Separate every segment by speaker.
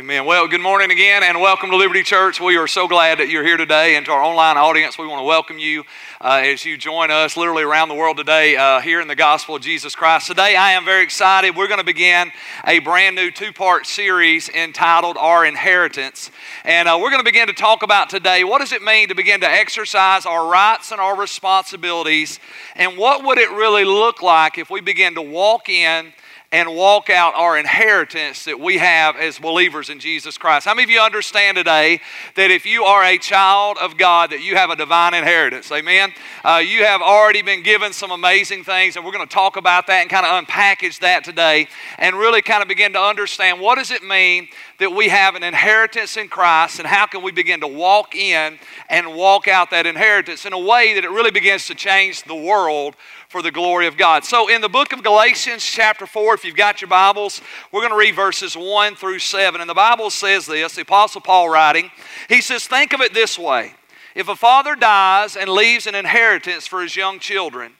Speaker 1: Amen. Well, good morning again and welcome to Liberty Church. We are so glad that you're here today. And to our online audience, we want to welcome you uh, as you join us literally around the world today uh, here in the gospel of Jesus Christ. Today, I am very excited. We're going to begin a brand new two part series entitled Our Inheritance. And uh, we're going to begin to talk about today what does it mean to begin to exercise our rights and our responsibilities, and what would it really look like if we begin to walk in and walk out our inheritance that we have as believers in Jesus Christ. How many of you understand today that if you are a child of God, that you have a divine inheritance? Amen. Uh, you have already been given some amazing things, and we're going to talk about that and kind of unpackage that today, and really kind of begin to understand what does it mean that we have an inheritance in Christ, and how can we begin to walk in and walk out that inheritance in a way that it really begins to change the world for the glory of God. So, in the book of Galatians, chapter 4, if you've got your Bibles, we're going to read verses 1 through 7. And the Bible says this the Apostle Paul writing, he says, Think of it this way if a father dies and leaves an inheritance for his young children,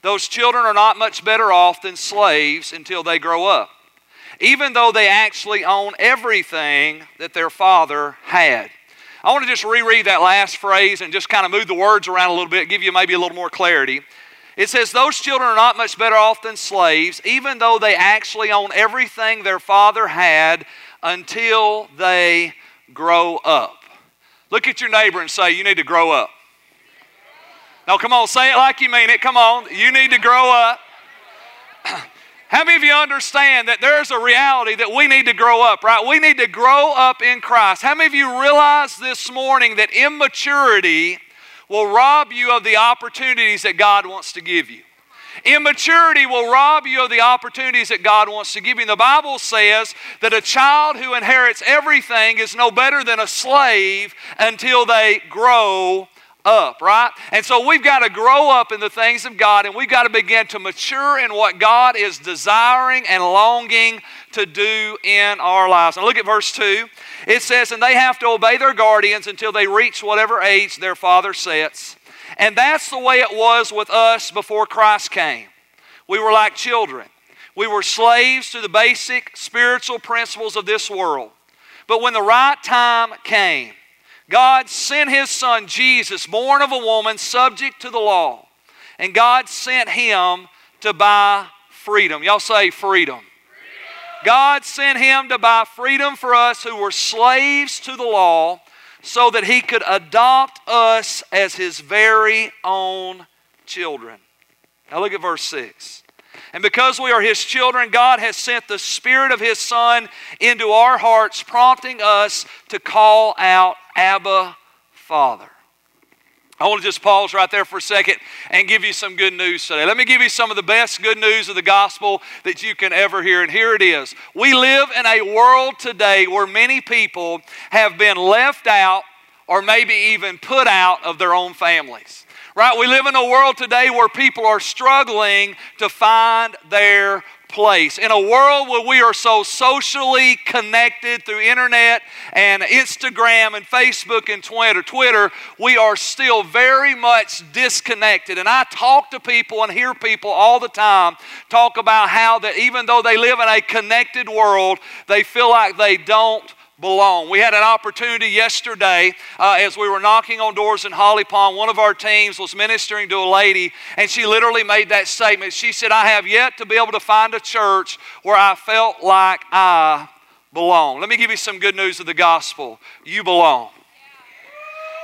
Speaker 1: those children are not much better off than slaves until they grow up, even though they actually own everything that their father had. I want to just reread that last phrase and just kind of move the words around a little bit, give you maybe a little more clarity. It says, Those children are not much better off than slaves, even though they actually own everything their father had until they grow up. Look at your neighbor and say, You need to grow up. Now, come on, say it like you mean it. Come on, you need to grow up. How many of you understand that there's a reality that we need to grow up, right? We need to grow up in Christ. How many of you realize this morning that immaturity will rob you of the opportunities that God wants to give you. Immaturity will rob you of the opportunities that God wants to give you. And the Bible says that a child who inherits everything is no better than a slave until they grow up, right? And so we've got to grow up in the things of God and we've got to begin to mature in what God is desiring and longing to do in our lives. Now look at verse 2. It says, And they have to obey their guardians until they reach whatever age their father sets. And that's the way it was with us before Christ came. We were like children. We were slaves to the basic spiritual principles of this world. But when the right time came, God sent His Son Jesus, born of a woman, subject to the law. And God sent Him to buy freedom. Y'all say freedom. God sent him to buy freedom for us who were slaves to the law so that he could adopt us as his very own children. Now look at verse 6. And because we are his children, God has sent the Spirit of his Son into our hearts, prompting us to call out, Abba, Father. I want to just pause right there for a second and give you some good news today. Let me give you some of the best good news of the gospel that you can ever hear. And here it is. We live in a world today where many people have been left out or maybe even put out of their own families. Right? We live in a world today where people are struggling to find their place. In a world where we are so socially connected through internet and Instagram and Facebook and Twitter, Twitter, we are still very much disconnected. And I talk to people and hear people all the time talk about how that even though they live in a connected world, they feel like they don't belong. We had an opportunity yesterday uh, as we were knocking on doors in Holly Pond. One of our teams was ministering to a lady, and she literally made that statement. She said, I have yet to be able to find a church where I felt like I belong. Let me give you some good news of the gospel. You belong.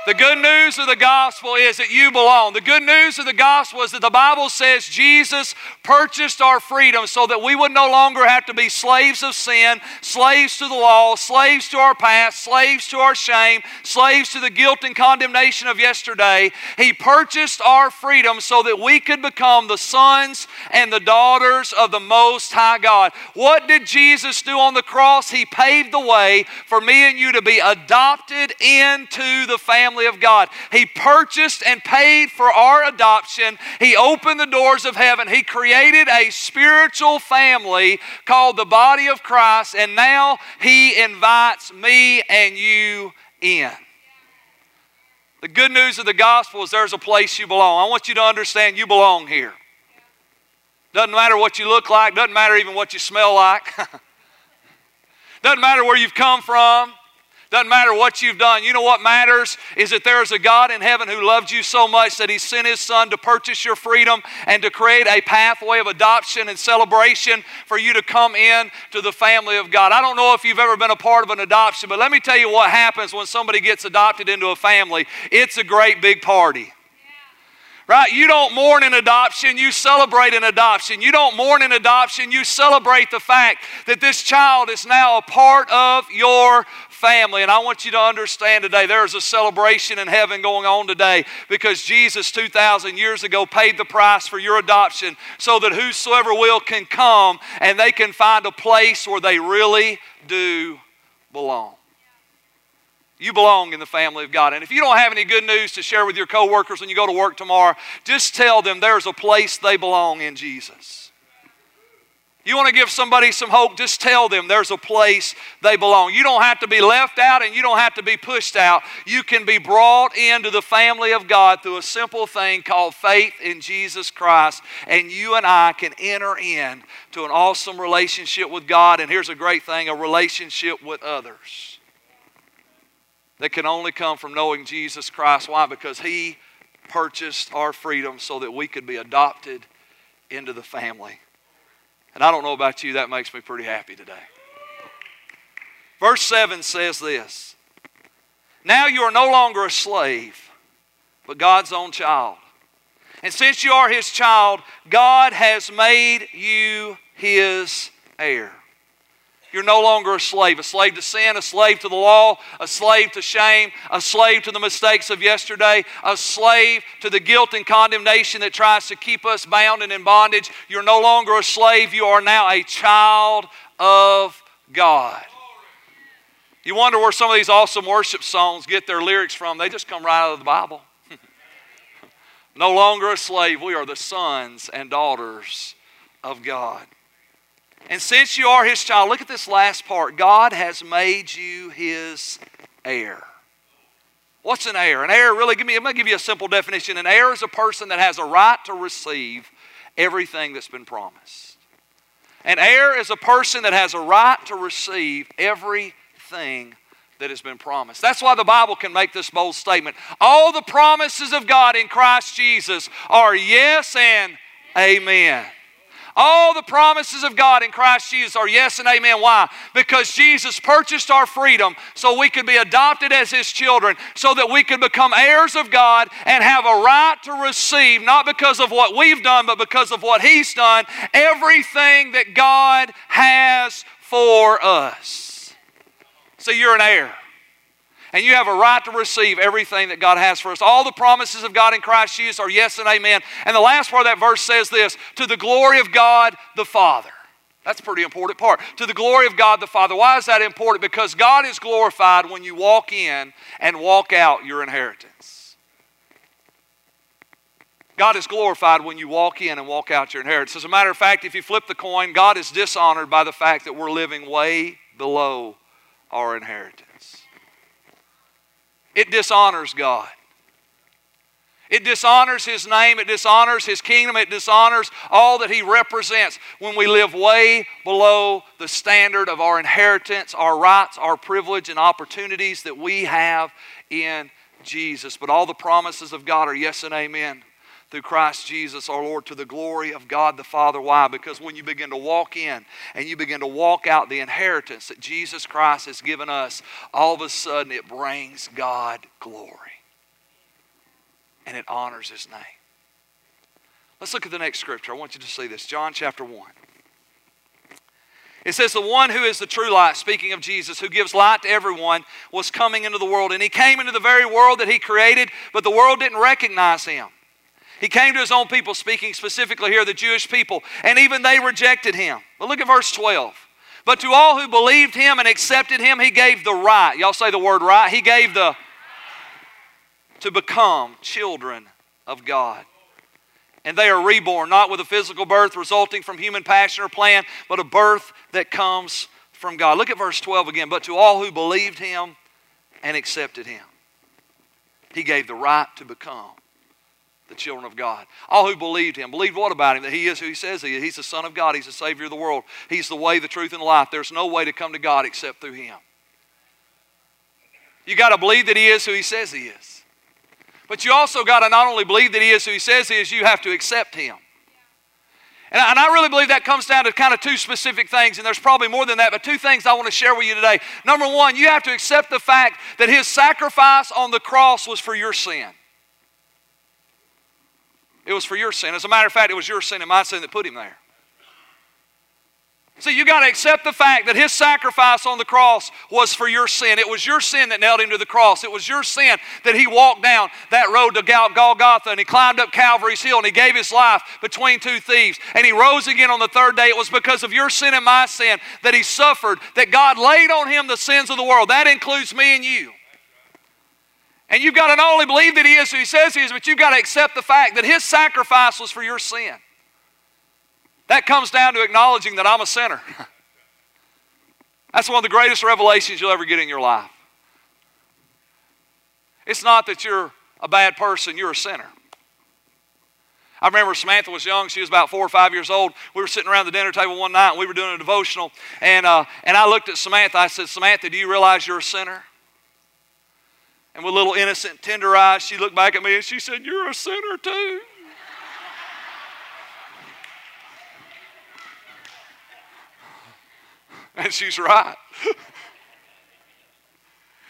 Speaker 1: The good news of the gospel is that you belong. The good news of the gospel is that the Bible says Jesus purchased our freedom so that we would no longer have to be slaves of sin, slaves to the law, slaves to our past, slaves to our shame, slaves to the guilt and condemnation of yesterday. He purchased our freedom so that we could become the sons and the daughters of the Most High God. What did Jesus do on the cross? He paved the way for me and you to be adopted into the family family of God. He purchased and paid for our adoption. He opened the doors of heaven. He created a spiritual family called the body of Christ, and now He invites me and you in. The good news of the gospel is there's a place you belong. I want you to understand you belong here. Doesn't matter what you look like, doesn't matter even what you smell like. Doesn't matter where you've come from. Doesn't matter what you've done. You know what matters is that there is a God in heaven who loved you so much that He sent His Son to purchase your freedom and to create a pathway of adoption and celebration for you to come in to the family of God. I don't know if you've ever been a part of an adoption, but let me tell you what happens when somebody gets adopted into a family. It's a great big party. Right? You don't mourn in adoption, you celebrate in adoption. You don't mourn in adoption, you celebrate the fact that this child is now a part of your family. And I want you to understand today there is a celebration in heaven going on today because Jesus 2,000 years ago paid the price for your adoption so that whosoever will can come and they can find a place where they really do belong. You belong in the family of God. And if you don't have any good news to share with your coworkers when you go to work tomorrow, just tell them there's a place they belong in Jesus. You want to give somebody some hope, just tell them there's a place they belong. You don't have to be left out and you don't have to be pushed out. You can be brought into the family of God through a simple thing called faith in Jesus Christ. And you and I can enter in to an awesome relationship with God. And here's a great thing a relationship with others that can only come from knowing Jesus Christ. Why? Because He purchased our freedom so that we could be adopted into the family. And I don't know about you, that makes me pretty happy today. Verse 7 says this Now you are no longer a slave, but God's own child. And since you are his child, God has made you his heir. You're no longer a slave. A slave to sin, a slave to the law, a slave to shame, a slave to the mistakes of yesterday, a slave to the guilt and condemnation that tries to keep us bound and in bondage. You're no longer a slave. You are now a child of God. You wonder where some of these awesome worship songs get their lyrics from. They just come right out of the Bible. no longer a slave. We are the sons and daughters of God. And since you are his child, look at this last part God has made you his heir. What's an heir? An heir, really, give me, I'm going to give you a simple definition. An heir is a person that has a right to receive everything that's been promised. An heir is a person that has a right to receive everything that has been promised. That's why the Bible can make this bold statement. All the promises of God in Christ Jesus are yes and amen. All the promises of God in Christ Jesus are yes and amen. Why? Because Jesus purchased our freedom so we could be adopted as His children, so that we could become heirs of God and have a right to receive, not because of what we've done, but because of what He's done, everything that God has for us. So you're an heir and you have a right to receive everything that God has for us. All the promises of God in Christ Jesus are yes and amen. And the last part of that verse says this to the glory of God the Father. That's a pretty important part. To the glory of God the Father. Why is that important? Because God is glorified when you walk in and walk out your inheritance. God is glorified when you walk in and walk out your inheritance. As a matter of fact, if you flip the coin, God is dishonored by the fact that we're living way below our inheritance. It dishonors God. It dishonors His name, it dishonors His kingdom, it dishonors all that He represents when we live way below the standard of our inheritance, our rights, our privilege, and opportunities that we have in Jesus. But all the promises of God are yes and amen through Christ Jesus our Lord to the glory of God the Father. Why? Because when you begin to walk in and you begin to walk out the inheritance that Jesus Christ has given us, all of a sudden it brings God glory. And it honors His name. Let's look at the next scripture. I want you to see this. John chapter 1. It says, The one who is the true light, speaking of Jesus, who gives light to everyone, was coming into the world. And he came into the very world that he created, but the world didn't recognize him. He came to his own people, speaking specifically here, the Jewish people, and even they rejected him. But look at verse 12. But to all who believed him and accepted him, he gave the right. Y'all say the word right. He gave the to become children of God. And they are reborn, not with a physical birth resulting from human passion or plan, but a birth that comes from God. Look at verse 12 again. But to all who believed him and accepted him, he gave the right to become the children of God. All who believed him. Believed what about him? That he is who he says he is. He's the Son of God. He's the Savior of the world. He's the way, the truth, and the life. There's no way to come to God except through him. You got to believe that he is who he says he is. But you also got to not only believe that he is who he says he is, you have to accept him. And I, and I really believe that comes down to kind of two specific things, and there's probably more than that, but two things I want to share with you today. Number one, you have to accept the fact that his sacrifice on the cross was for your sin. It was for your sin. As a matter of fact, it was your sin and my sin that put him there. See, you got to accept the fact that his sacrifice on the cross was for your sin. It was your sin that nailed him to the cross. It was your sin that he walked down that road to Golgotha and he climbed up Calvary's hill and he gave his life between two thieves and he rose again on the third day. It was because of your sin and my sin that he suffered, that God laid on him the sins of the world. That includes me and you. And you've got to not only believe that he is who he says he is, but you've got to accept the fact that his sacrifice was for your sin. That comes down to acknowledging that I'm a sinner. That's one of the greatest revelations you'll ever get in your life. It's not that you're a bad person, you're a sinner. I remember Samantha was young. She was about four or five years old. We were sitting around the dinner table one night and we were doing a devotional. And, uh, and I looked at Samantha. I said, Samantha, do you realize you're a sinner? And with little innocent, tender eyes, she looked back at me and she said, You're a sinner too. And she's right.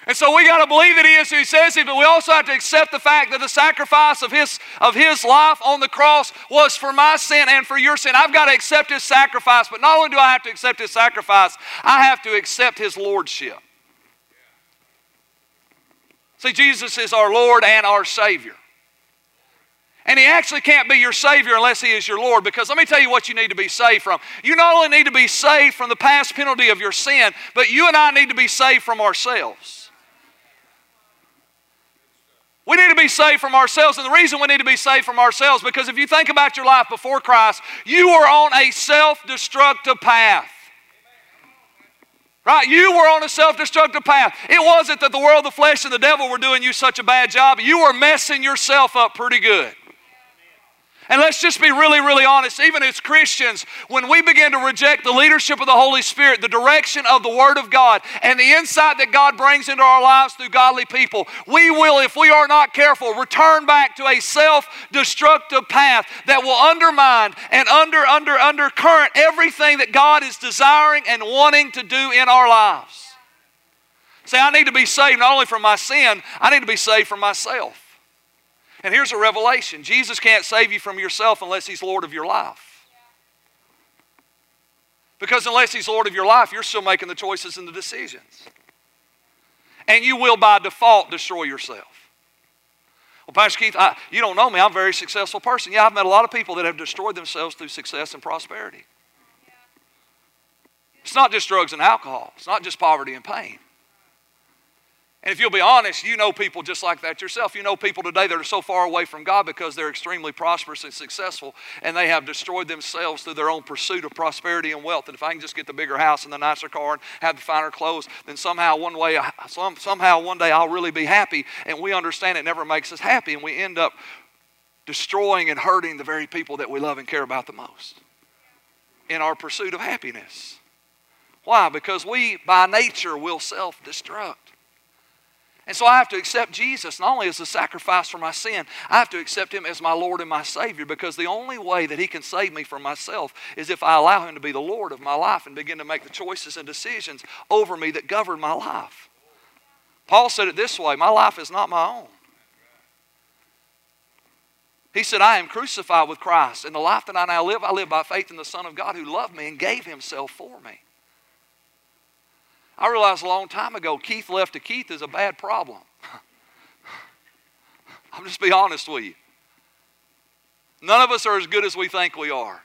Speaker 1: and so we got to believe that He is who He says He, but we also have to accept the fact that the sacrifice of His, of his life on the cross was for my sin and for your sin. I've got to accept His sacrifice, but not only do I have to accept His sacrifice, I have to accept His Lordship. See, Jesus is our Lord and our Savior. And he actually can't be your Savior unless he is your Lord. Because let me tell you what you need to be saved from. You not only need to be saved from the past penalty of your sin, but you and I need to be saved from ourselves. We need to be saved from ourselves. And the reason we need to be saved from ourselves, because if you think about your life before Christ, you were on a self destructive path. Right? You were on a self destructive path. It wasn't that the world, the flesh, and the devil were doing you such a bad job. You were messing yourself up pretty good. And let's just be really, really honest, even as Christians, when we begin to reject the leadership of the Holy Spirit, the direction of the Word of God, and the insight that God brings into our lives through godly people, we will, if we are not careful, return back to a self destructive path that will undermine and under, under, undercurrent everything that God is desiring and wanting to do in our lives. Say, I need to be saved not only from my sin, I need to be saved from myself. And here's a revelation Jesus can't save you from yourself unless He's Lord of your life. Because unless He's Lord of your life, you're still making the choices and the decisions. And you will by default destroy yourself. Well, Pastor Keith, I, you don't know me. I'm a very successful person. Yeah, I've met a lot of people that have destroyed themselves through success and prosperity. It's not just drugs and alcohol, it's not just poverty and pain. And if you'll be honest, you know people just like that yourself. You know people today that are so far away from God because they're extremely prosperous and successful and they have destroyed themselves through their own pursuit of prosperity and wealth. And if I can just get the bigger house and the nicer car and have the finer clothes, then somehow one way, some, somehow one day I'll really be happy. And we understand it never makes us happy and we end up destroying and hurting the very people that we love and care about the most in our pursuit of happiness. Why? Because we by nature will self destruct. And so I have to accept Jesus not only as a sacrifice for my sin, I have to accept Him as my Lord and my Savior because the only way that He can save me from myself is if I allow Him to be the Lord of my life and begin to make the choices and decisions over me that govern my life. Paul said it this way My life is not my own. He said, I am crucified with Christ, and the life that I now live, I live by faith in the Son of God who loved me and gave Himself for me. I realized a long time ago Keith left to Keith is a bad problem. I'll just be honest with you. None of us are as good as we think we are.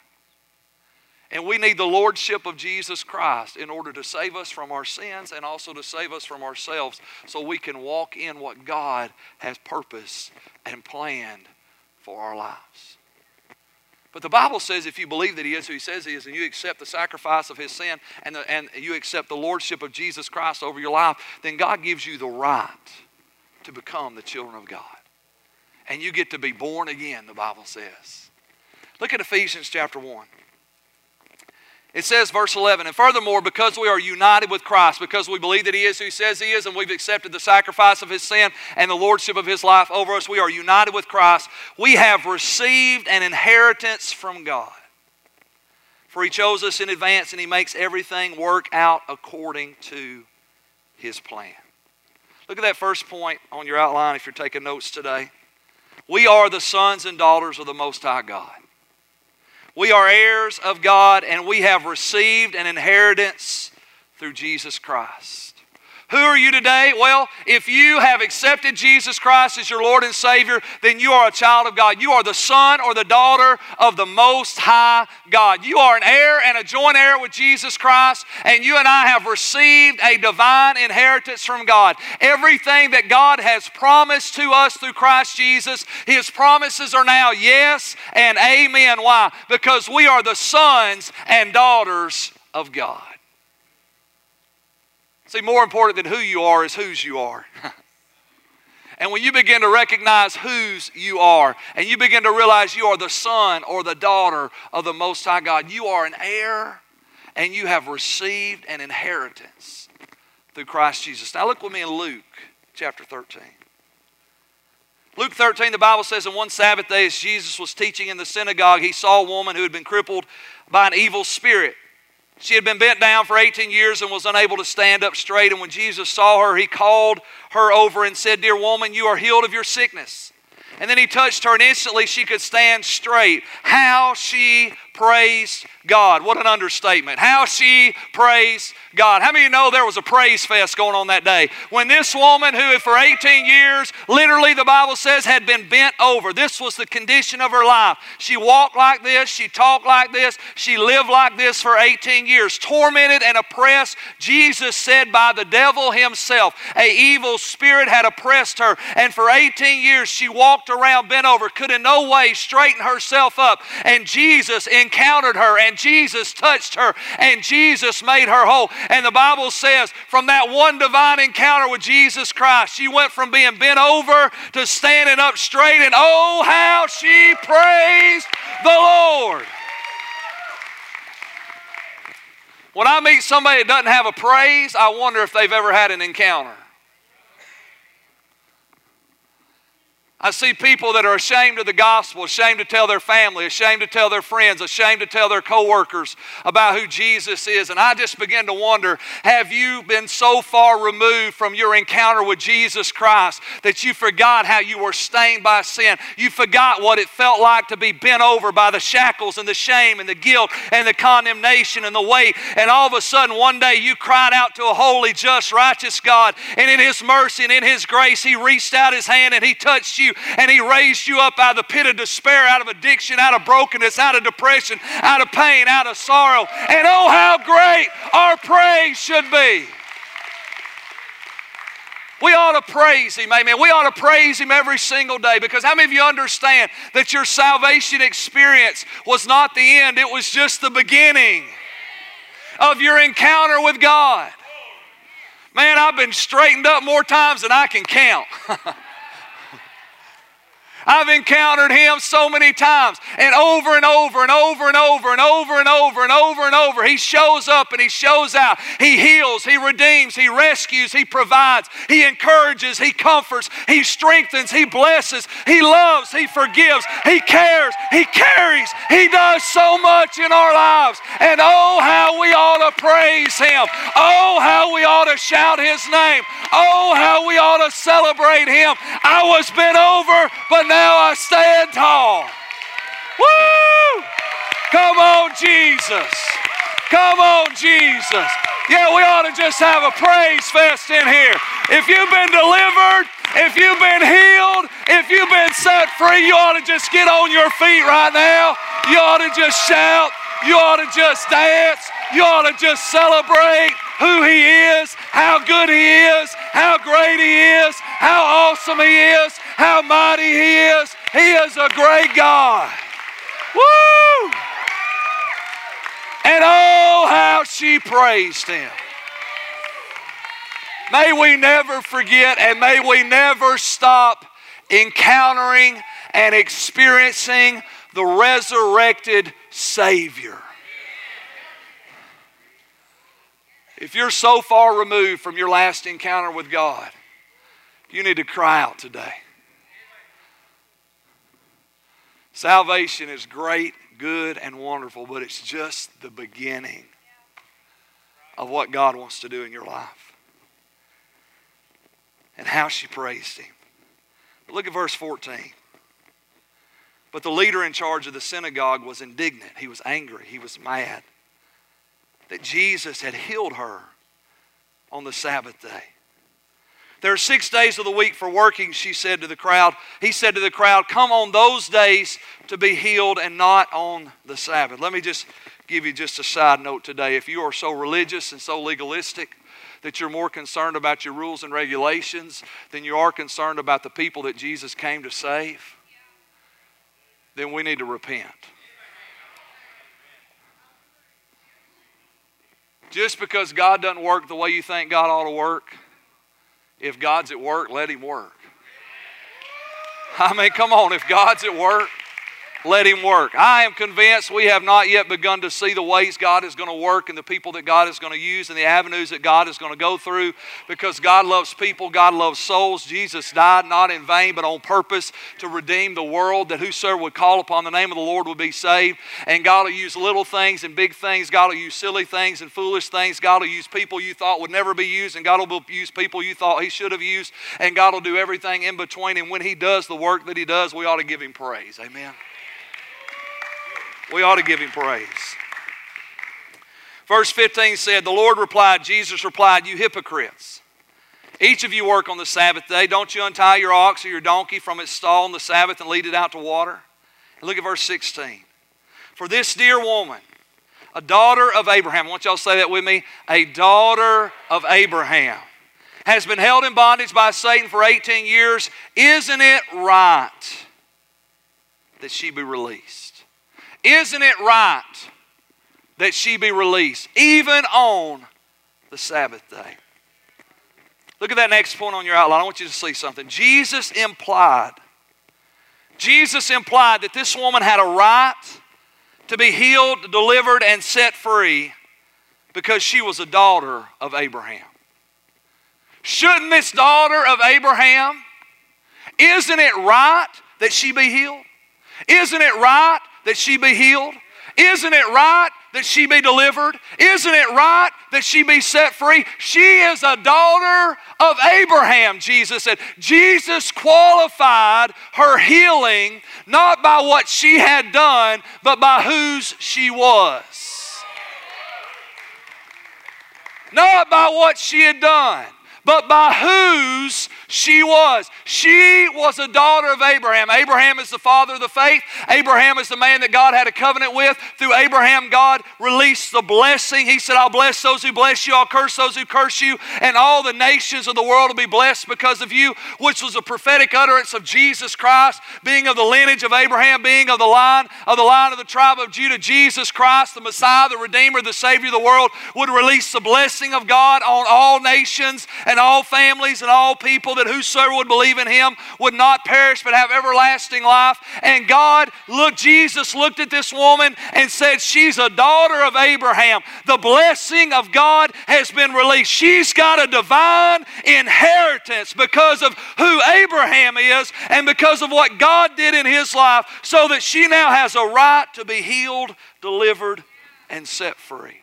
Speaker 1: And we need the lordship of Jesus Christ in order to save us from our sins and also to save us from ourselves so we can walk in what God has purposed and planned for our lives. But the Bible says if you believe that He is who He says He is and you accept the sacrifice of His sin and, the, and you accept the Lordship of Jesus Christ over your life, then God gives you the right to become the children of God. and you get to be born again, the Bible says. Look at Ephesians chapter 1. It says, verse 11, and furthermore, because we are united with Christ, because we believe that He is who He says He is, and we've accepted the sacrifice of His sin and the lordship of His life over us, we are united with Christ. We have received an inheritance from God. For He chose us in advance, and He makes everything work out according to His plan. Look at that first point on your outline if you're taking notes today. We are the sons and daughters of the Most High God. We are heirs of God and we have received an inheritance through Jesus Christ. Who are you today? Well, if you have accepted Jesus Christ as your Lord and Savior, then you are a child of God. You are the son or the daughter of the Most High God. You are an heir and a joint heir with Jesus Christ, and you and I have received a divine inheritance from God. Everything that God has promised to us through Christ Jesus, His promises are now yes and amen. Why? Because we are the sons and daughters of God. See, more important than who you are is whose you are. and when you begin to recognize whose you are, and you begin to realize you are the son or the daughter of the Most High God, you are an heir and you have received an inheritance through Christ Jesus. Now, look with me in Luke chapter 13. Luke 13, the Bible says, in one Sabbath day, as Jesus was teaching in the synagogue, he saw a woman who had been crippled by an evil spirit. She had been bent down for 18 years and was unable to stand up straight. And when Jesus saw her, he called her over and said, Dear woman, you are healed of your sickness. And then he touched her, and instantly she could stand straight. How she praised God. What an understatement. How she praised God. How many you know there was a praise fest going on that day? When this woman, who for 18 years, literally the Bible says, had been bent over, this was the condition of her life. She walked like this, she talked like this, she lived like this for 18 years, tormented and oppressed. Jesus said by the devil himself, a evil spirit had oppressed her, and for 18 years she walked around bent over, could in no way straighten herself up. And Jesus, in encountered her and Jesus touched her and Jesus made her whole. And the Bible says from that one divine encounter with Jesus Christ, she went from being bent over to standing up straight. And oh, how she praised the Lord. When I meet somebody that doesn't have a praise, I wonder if they've ever had an encounter. I see people that are ashamed of the gospel, ashamed to tell their family, ashamed to tell their friends, ashamed to tell their coworkers about who Jesus is. And I just begin to wonder have you been so far removed from your encounter with Jesus Christ that you forgot how you were stained by sin? You forgot what it felt like to be bent over by the shackles and the shame and the guilt and the condemnation and the weight. And all of a sudden, one day you cried out to a holy, just, righteous God. And in His mercy and in His grace, He reached out His hand and He touched you you and He raised you up out of the pit of despair, out of addiction, out of brokenness, out of depression, out of pain, out of sorrow. And oh, how great our praise should be. We ought to praise Him, amen. We ought to praise Him every single day because how many of you understand that your salvation experience was not the end, it was just the beginning of your encounter with God? Man, I've been straightened up more times than I can count. I've encountered him so many times, and over and over and over and over and over and over and over and over. He shows up and he shows out. He heals, he redeems, he rescues, he provides, he encourages, he comforts, he strengthens, he blesses, he loves, he forgives, he cares, he carries. He does so much in our lives. And oh, how we ought to praise him. Oh, how we ought to shout his name. Oh, how we ought to celebrate him. I was bent over, but now now I stand tall. Woo! Come on, Jesus. Come on, Jesus. Yeah, we ought to just have a praise fest in here. If you've been delivered, if you've been healed, if you've been set free, you ought to just get on your feet right now. You ought to just shout. You ought to just dance. You ought to just celebrate who He is, how good He is, how great He is, how awesome He is, how mighty He is. He is a great God. Woo! And oh, how she praised Him. May we never forget and may we never stop encountering and experiencing the resurrected Savior. If you're so far removed from your last encounter with God, you need to cry out today. Salvation is great, good, and wonderful, but it's just the beginning of what God wants to do in your life. And how she praised Him. look at verse 14. But the leader in charge of the synagogue was indignant. He was angry. He was mad that Jesus had healed her on the Sabbath day. There are six days of the week for working, she said to the crowd. He said to the crowd, Come on those days to be healed and not on the Sabbath. Let me just give you just a side note today. If you are so religious and so legalistic that you're more concerned about your rules and regulations than you are concerned about the people that Jesus came to save, then we need to repent. Just because God doesn't work the way you think God ought to work, if God's at work, let Him work. I mean, come on, if God's at work, let him work. I am convinced we have not yet begun to see the ways God is going to work and the people that God is going to use and the avenues that God is going to go through because God loves people, God loves souls. Jesus died not in vain but on purpose to redeem the world that whosoever would call upon the name of the Lord would be saved. And God will use little things and big things. God will use silly things and foolish things. God will use people you thought would never be used and God will use people you thought He should have used. And God will do everything in between. And when He does the work that He does, we ought to give Him praise. Amen. We ought to give him praise. Verse 15 said, The Lord replied, Jesus replied, You hypocrites. Each of you work on the Sabbath day. Don't you untie your ox or your donkey from its stall on the Sabbath and lead it out to water? And look at verse 16. For this dear woman, a daughter of Abraham, I want y'all to say that with me, a daughter of Abraham, has been held in bondage by Satan for 18 years. Isn't it right that she be released? Isn't it right that she be released, even on the Sabbath day? Look at that next point on your outline. I want you to see something. Jesus implied, Jesus implied that this woman had a right to be healed, delivered, and set free because she was a daughter of Abraham. Shouldn't this daughter of Abraham, isn't it right that she be healed? Isn't it right that she be healed? Isn't it right that she be delivered? Isn't it right that she be set free? She is a daughter of Abraham, Jesus said. Jesus qualified her healing not by what she had done, but by whose she was. Not by what she had done, but by whose she was. She was a daughter of Abraham. Abraham is the father of the faith. Abraham is the man that God had a covenant with. Through Abraham, God released the blessing. He said, I'll bless those who bless you, I'll curse those who curse you, and all the nations of the world will be blessed because of you, which was a prophetic utterance of Jesus Christ, being of the lineage of Abraham, being of the line of the line of the tribe of Judah. Jesus Christ, the Messiah, the Redeemer, the Savior of the world, would release the blessing of God on all nations and all families and all people that whosoever would believe in him would not perish but have everlasting life. And God looked, Jesus looked at this woman and said, She's a daughter of Abraham. The blessing of God has been released. She's got a divine inheritance because of who Abraham is and because of what God did in his life, so that she now has a right to be healed, delivered, and set free.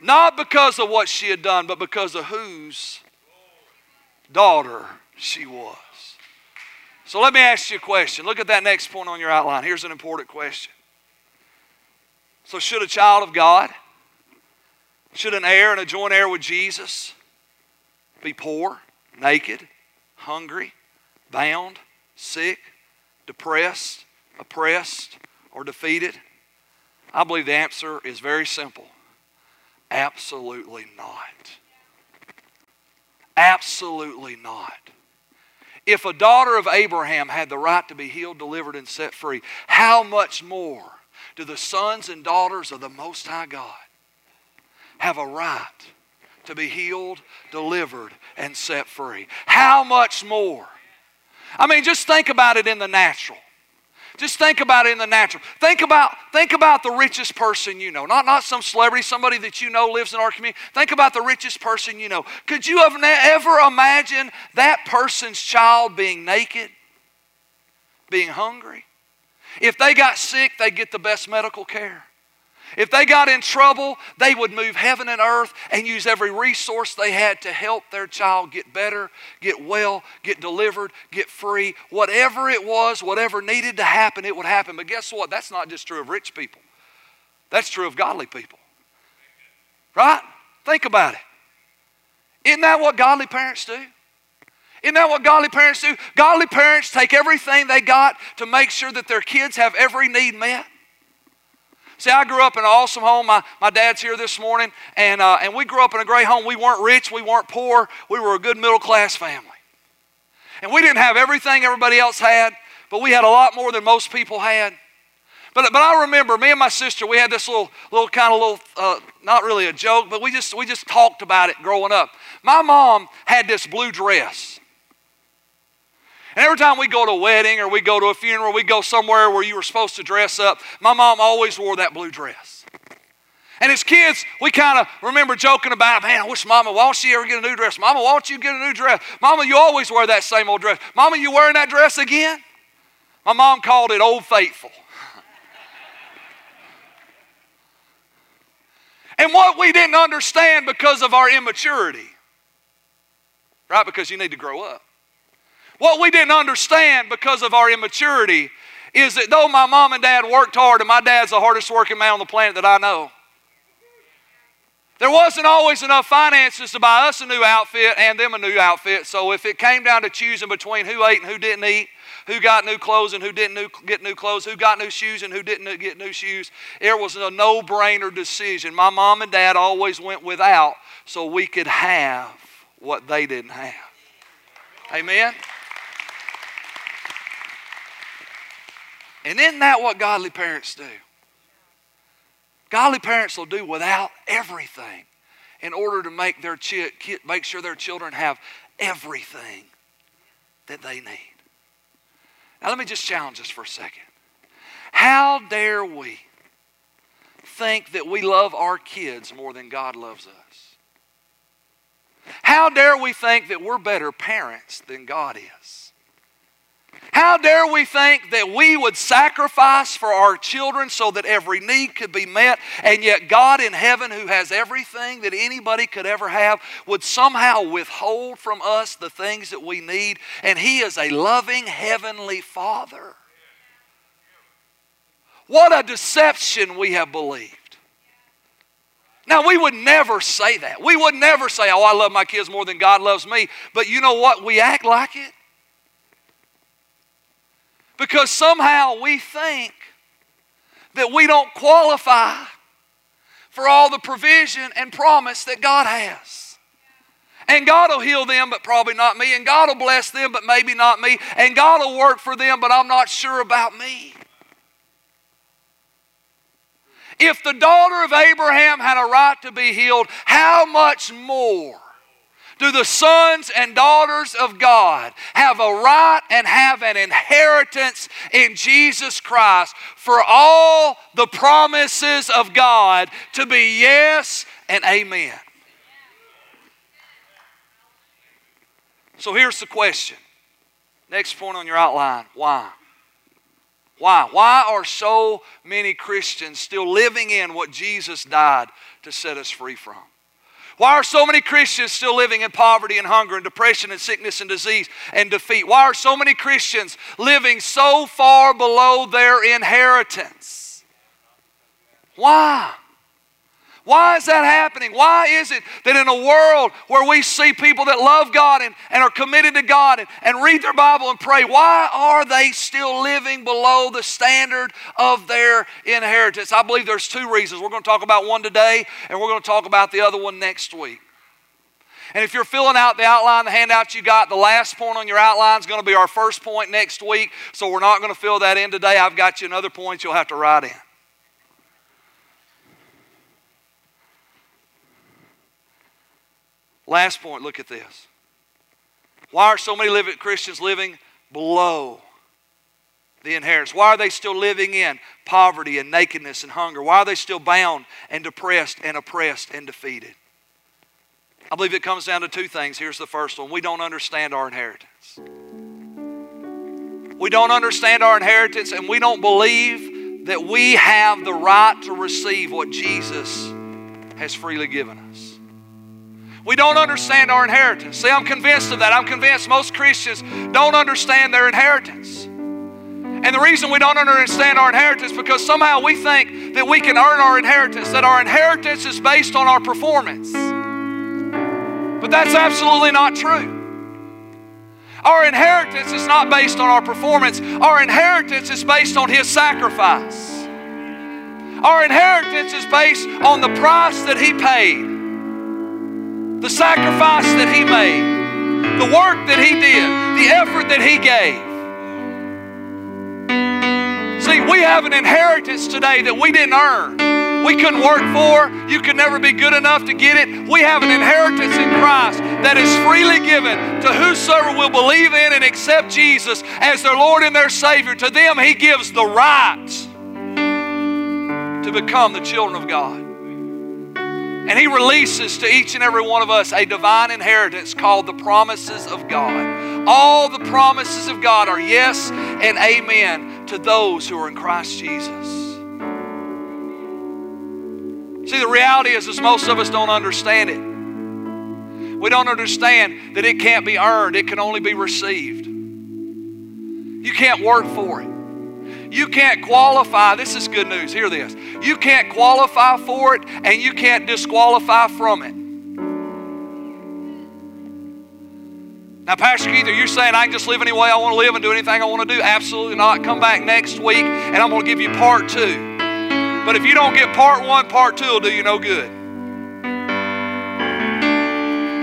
Speaker 1: Not because of what she had done, but because of whose daughter she was. So let me ask you a question. Look at that next point on your outline. Here's an important question. So, should a child of God, should an heir and a joint heir with Jesus be poor, naked, hungry, bound, sick, depressed, oppressed, or defeated? I believe the answer is very simple absolutely not. Absolutely not. If a daughter of Abraham had the right to be healed, delivered, and set free, how much more do the sons and daughters of the Most High God have a right to be healed, delivered, and set free? How much more I mean, just think about it in the natural. Just think about it in the natural. Think about, think about the richest person you know. Not, not some celebrity, somebody that you know lives in our community. Think about the richest person you know. Could you have ever imagined that person's child being naked, being hungry? If they got sick, they'd get the best medical care. If they got in trouble, they would move heaven and earth and use every resource they had to help their child get better, get well, get delivered, get free. Whatever it was, whatever needed to happen, it would happen. But guess what? That's not just true of rich people, that's true of godly people. Right? Think about it. Isn't that what godly parents do? Isn't that what godly parents do? Godly parents take everything they got to make sure that their kids have every need met. See, I grew up in an awesome home. My, my dad's here this morning, and, uh, and we grew up in a great home. We weren't rich, we weren't poor, we were a good middle class family. And we didn't have everything everybody else had, but we had a lot more than most people had. But, but I remember me and my sister, we had this little, little kind of little, uh, not really a joke, but we just, we just talked about it growing up. My mom had this blue dress. And every time we go to a wedding or we go to a funeral, we go somewhere where you were supposed to dress up, my mom always wore that blue dress. And as kids, we kind of remember joking about, man, I wish Mama, why don't she ever get a new dress? Mama, why don't you get a new dress? Mama, you always wear that same old dress. Mama, you wearing that dress again? My mom called it Old Faithful. and what we didn't understand because of our immaturity, right? Because you need to grow up. What we didn't understand because of our immaturity is that though my mom and dad worked hard, and my dad's the hardest working man on the planet that I know, there wasn't always enough finances to buy us a new outfit and them a new outfit. So if it came down to choosing between who ate and who didn't eat, who got new clothes and who didn't get new clothes, who got new shoes and who didn't get new shoes, it was a no brainer decision. My mom and dad always went without so we could have what they didn't have. Amen? And isn't that what godly parents do? Godly parents will do without everything in order to make, their chi- make sure their children have everything that they need. Now, let me just challenge us for a second. How dare we think that we love our kids more than God loves us? How dare we think that we're better parents than God is? How dare we think that we would sacrifice for our children so that every need could be met, and yet God in heaven, who has everything that anybody could ever have, would somehow withhold from us the things that we need? And He is a loving heavenly Father. What a deception we have believed. Now, we would never say that. We would never say, Oh, I love my kids more than God loves me. But you know what? We act like it. Because somehow we think that we don't qualify for all the provision and promise that God has. And God will heal them, but probably not me. And God will bless them, but maybe not me. And God will work for them, but I'm not sure about me. If the daughter of Abraham had a right to be healed, how much more do the sons and daughters of God have a right and have an inheritance in Jesus Christ for all the promises of God to be yes and amen. So here's the question. Next point on your outline why? Why? Why are so many Christians still living in what Jesus died to set us free from? Why are so many Christians still living in poverty and hunger and depression and sickness and disease and defeat? Why are so many Christians living so far below their inheritance? Why? Why is that happening? Why is it that in a world where we see people that love God and, and are committed to God and, and read their Bible and pray, why are they still living below the standard of their inheritance? I believe there's two reasons. We're going to talk about one today, and we're going to talk about the other one next week. And if you're filling out the outline, the handout you got, the last point on your outline is going to be our first point next week. So we're not going to fill that in today. I've got you another point you'll have to write in. Last point, look at this. Why are so many living, Christians living below the inheritance? Why are they still living in poverty and nakedness and hunger? Why are they still bound and depressed and oppressed and defeated? I believe it comes down to two things. Here's the first one we don't understand our inheritance. We don't understand our inheritance, and we don't believe that we have the right to receive what Jesus has freely given us. We don't understand our inheritance. See, I'm convinced of that. I'm convinced most Christians don't understand their inheritance. And the reason we don't understand our inheritance is because somehow we think that we can earn our inheritance, that our inheritance is based on our performance. But that's absolutely not true. Our inheritance is not based on our performance, our inheritance is based on His sacrifice. Our inheritance is based on the price that He paid, the sacrifice that He made, the work that He did, the effort that He gave. See, we have an inheritance today that we didn't earn we couldn't work for. You could never be good enough to get it. We have an inheritance in Christ that is freely given to whosoever will believe in and accept Jesus as their Lord and their Savior. To them, He gives the right to become the children of God. And He releases to each and every one of us a divine inheritance called the promises of God. All the promises of God are yes and amen to those who are in Christ Jesus. See, the reality is, is most of us don't understand it. We don't understand that it can't be earned, it can only be received. You can't work for it. You can't qualify. This is good news. Hear this. You can't qualify for it and you can't disqualify from it. Now, Pastor Keith, are you saying I can just live any way I want to live and do anything I want to do? Absolutely not. Come back next week and I'm going to give you part two. But if you don't get part one, part two will do you no good.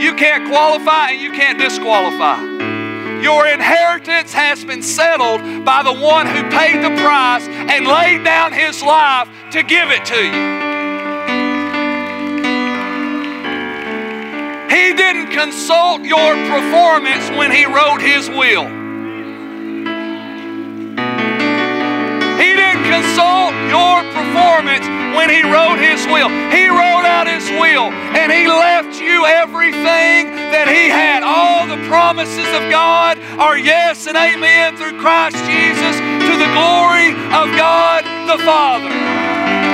Speaker 1: You can't qualify and you can't disqualify. Your inheritance has been settled by the one who paid the price and laid down his life to give it to you. He didn't consult your performance when he wrote his will. Consult your performance when He wrote His will. He wrote out His will and He left you everything that He had. All the promises of God are yes and amen through Christ Jesus to the glory of God the Father.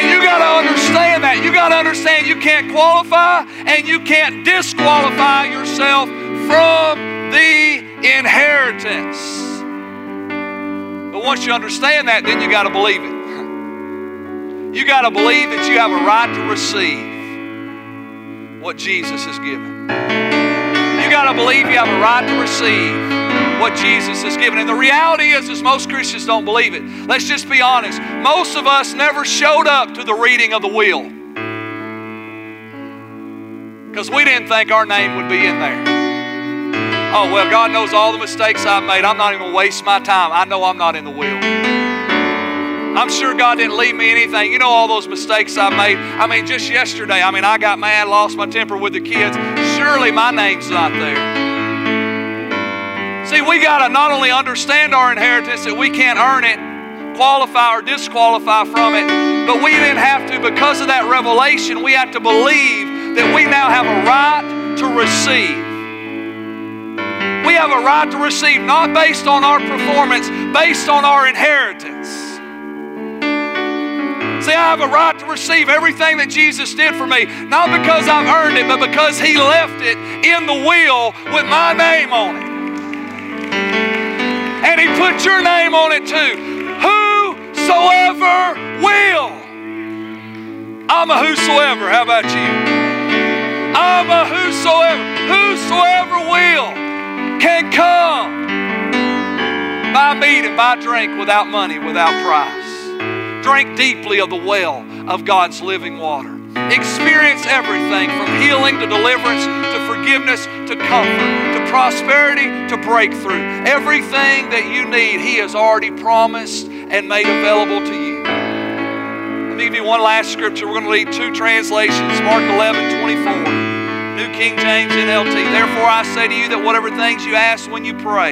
Speaker 1: And you got to understand that. You got to understand you can't qualify and you can't disqualify yourself from the inheritance. But once you understand that, then you got to believe it. You got to believe that you have a right to receive what Jesus has given. You got to believe you have a right to receive what Jesus has given. And the reality is, is most Christians don't believe it. Let's just be honest. Most of us never showed up to the reading of the will because we didn't think our name would be in there. Oh, well, God knows all the mistakes I've made. I'm not even going to waste my time. I know I'm not in the will. I'm sure God didn't leave me anything. You know all those mistakes I made. I mean, just yesterday, I mean, I got mad, lost my temper with the kids. Surely my name's not there. See, we got to not only understand our inheritance that we can't earn it, qualify or disqualify from it, but we didn't have to, because of that revelation, we have to believe that we now have a right to receive. We have a right to receive, not based on our performance, based on our inheritance. See, I have a right to receive everything that Jesus did for me, not because I've earned it, but because He left it in the will with my name on it. And He put your name on it too. Whosoever will. I'm a whosoever. How about you? I'm a whosoever. Whosoever will can come buy meat and buy drink without money, without price. Drink deeply of the well of God's living water. Experience everything from healing to deliverance forgiveness to comfort to prosperity to breakthrough. Everything that you need, He has already promised and made available to you Let me give you one last scripture. We're going to read two translations Mark 11 24. New King James NLT. Therefore, I say to you that whatever things you ask when you pray,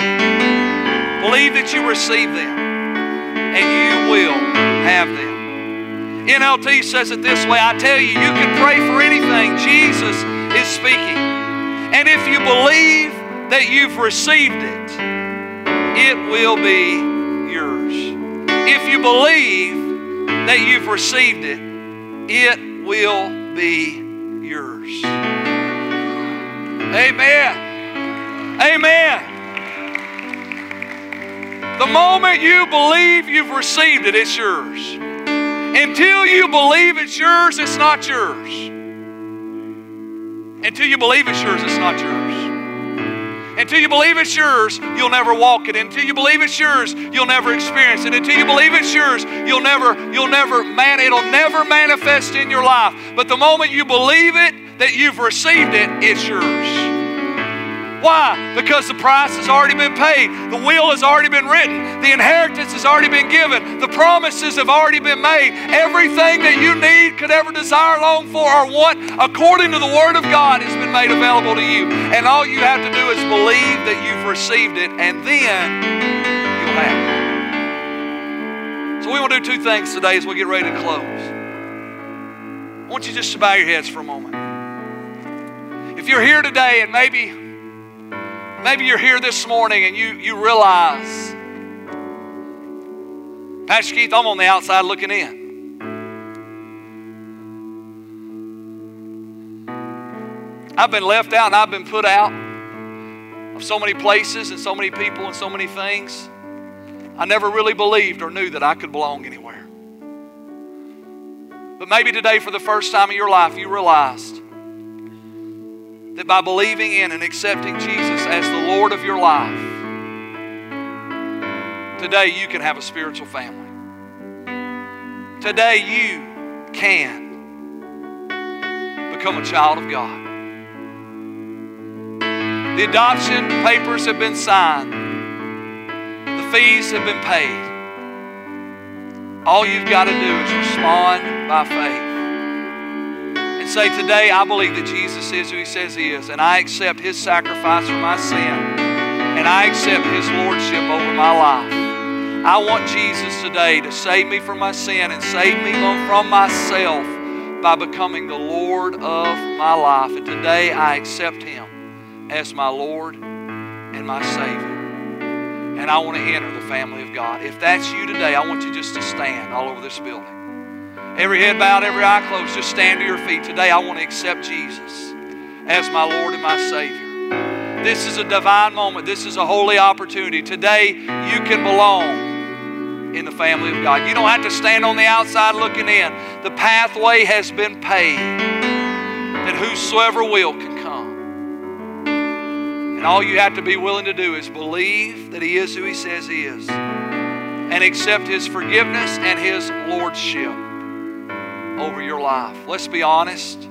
Speaker 1: believe that you receive them, and you will have them. NLT says it this way I tell you, you can pray for anything. Jesus is speaking. And if you believe that you've received it, it will be yours. If you believe that you've received it, it will be yours. Amen. Amen. The moment you believe you've received it, it's yours. Until you believe it's yours, it's not yours. Until you believe it's yours, it's not yours. Until you believe it's yours, you'll never walk it. Until you believe it's yours, you'll never experience it. Until you believe it's yours, you'll never, you'll never, man, it'll never manifest in your life. But the moment you believe it, that you've received it, it's yours. Why? Because the price has already been paid. The will has already been written. The inheritance has already been given. The promises have already been made. Everything that you need, could ever desire, long for, or want, according to the Word of God, has been made available to you. And all you have to do is believe that you've received it, and then you'll have it. So we to do two things today as we get ready to close. I want you just to bow your heads for a moment. If you're here today and maybe Maybe you're here this morning and you, you realize, Pastor Keith, I'm on the outside looking in. I've been left out and I've been put out of so many places and so many people and so many things. I never really believed or knew that I could belong anywhere. But maybe today, for the first time in your life, you realized that by believing in and accepting Jesus as the Lord of your life, today you can have a spiritual family. Today you can become a child of God. The adoption papers have been signed, the fees have been paid. All you've got to do is respond by faith and say, Today I believe that Jesus is who He says He is, and I accept His sacrifice for my sin, and I accept His Lordship over my life. I want Jesus today to save me from my sin and save me from myself by becoming the Lord of my life. And today I accept Him as my Lord and my Savior. And I want to enter the family of God. If that's you today, I want you just to stand all over this building. Every head bowed, every eye closed. Just stand to your feet. Today, I want to accept Jesus as my Lord and my Savior. This is a divine moment. This is a holy opportunity. Today, you can belong in the family of God. You don't have to stand on the outside looking in. The pathway has been paved that whosoever will can come. And all you have to be willing to do is believe that He is who He says He is and accept His forgiveness and His lordship over your life. Let's be honest.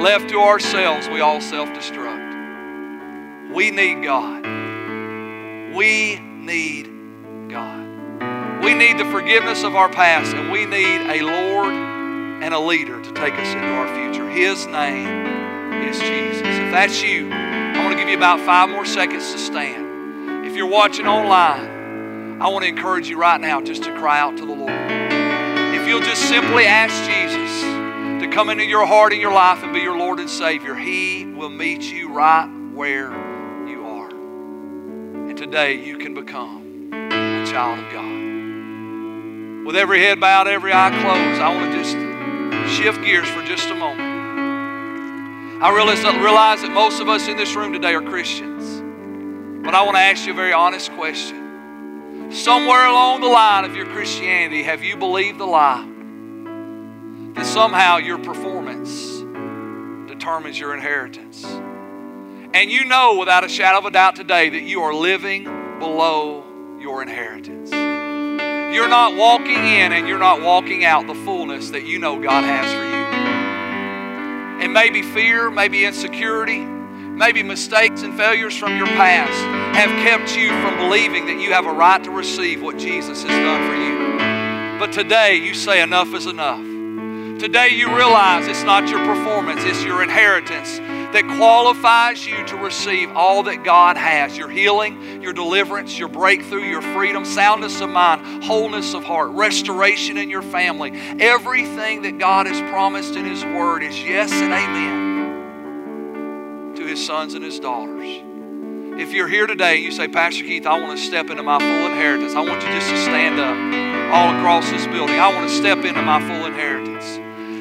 Speaker 1: Left to ourselves, we all self destruct. We need God. We need God. We need the forgiveness of our past, and we need a Lord and a leader to take us into our future. His name is Jesus. If that's you, I want to give you about five more seconds to stand. If you're watching online, I want to encourage you right now just to cry out to the Lord if you'll just simply ask Jesus to come into your heart and your life and be your Lord and Savior, He will meet you right where you are. And today you can become a child of God. With every head bowed, every eye closed, I want to just shift gears for just a moment. I realize, realize that most of us in this room today are Christians. But I want to ask you a very honest question. Somewhere along the line of your Christianity, have you believed the lie that somehow your performance determines your inheritance? And you know without a shadow of a doubt today that you are living below your inheritance. You're not walking in and you're not walking out the fullness that you know God has for you. And maybe fear, maybe insecurity, maybe mistakes and failures from your past have kept you from believing that you have a right to receive what Jesus has done for you. But today you say enough is enough. Today you realize it's not your performance, it's your inheritance that qualifies you to receive all that God has your healing, your deliverance, your breakthrough, your freedom, soundness of mind, wholeness of heart, restoration in your family. Everything that God has promised in His Word is yes and amen His sons and His daughters. If you're here today and you say, Pastor Keith, I want to step into my full inheritance, I want you just to stand up all across this building. I want to step into my full inheritance.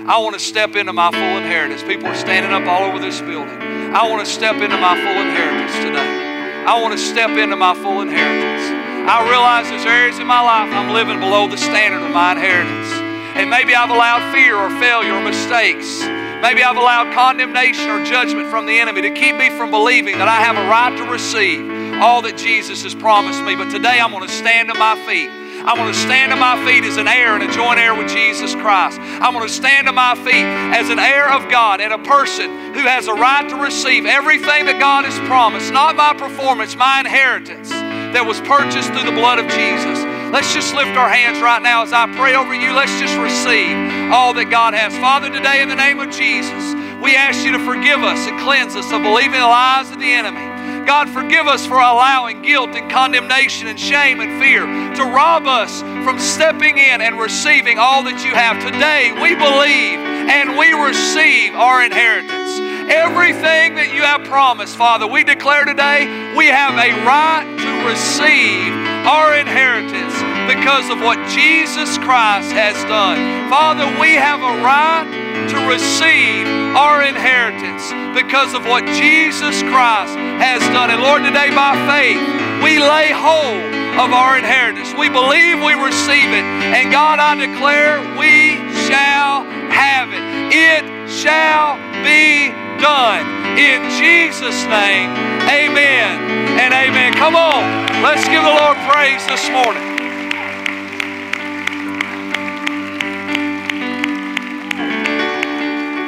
Speaker 1: I want to step into my full inheritance. People are standing up all over this building. I want to step into my full inheritance today. I want to step into my full inheritance. I realize there's areas in my life I'm living below the standard of my inheritance. And maybe I've allowed fear or failure or mistakes. Maybe I've allowed condemnation or judgment from the enemy to keep me from believing that I have a right to receive all that Jesus has promised me. But today I'm going to stand to my feet. I want to stand on my feet as an heir and a joint heir with Jesus Christ. I want to stand on my feet as an heir of God and a person who has a right to receive everything that God has promised, not my performance, my inheritance that was purchased through the blood of Jesus. Let's just lift our hands right now as I pray over you. Let's just receive all that God has. Father, today in the name of Jesus, we ask you to forgive us and cleanse us of believing the lies of the enemy. God, forgive us for allowing guilt and condemnation and shame and fear to rob us from stepping in and receiving all that you have. Today, we believe and we receive our inheritance. Everything that you have promised, Father, we declare today we have a right to receive our inheritance because of what Jesus Christ has done. Father, we have a right to receive our inheritance because of what Jesus Christ has done. And Lord, today by faith, we lay hold of our inheritance. We believe we receive it. And God, I declare we shall have it. It shall be done. In Jesus' name, amen and amen. Come on, let's give the Lord praise this morning.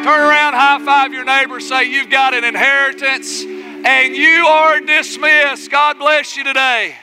Speaker 1: Turn around, high five your neighbor, say, You've got an inheritance and you are dismissed. God bless you today.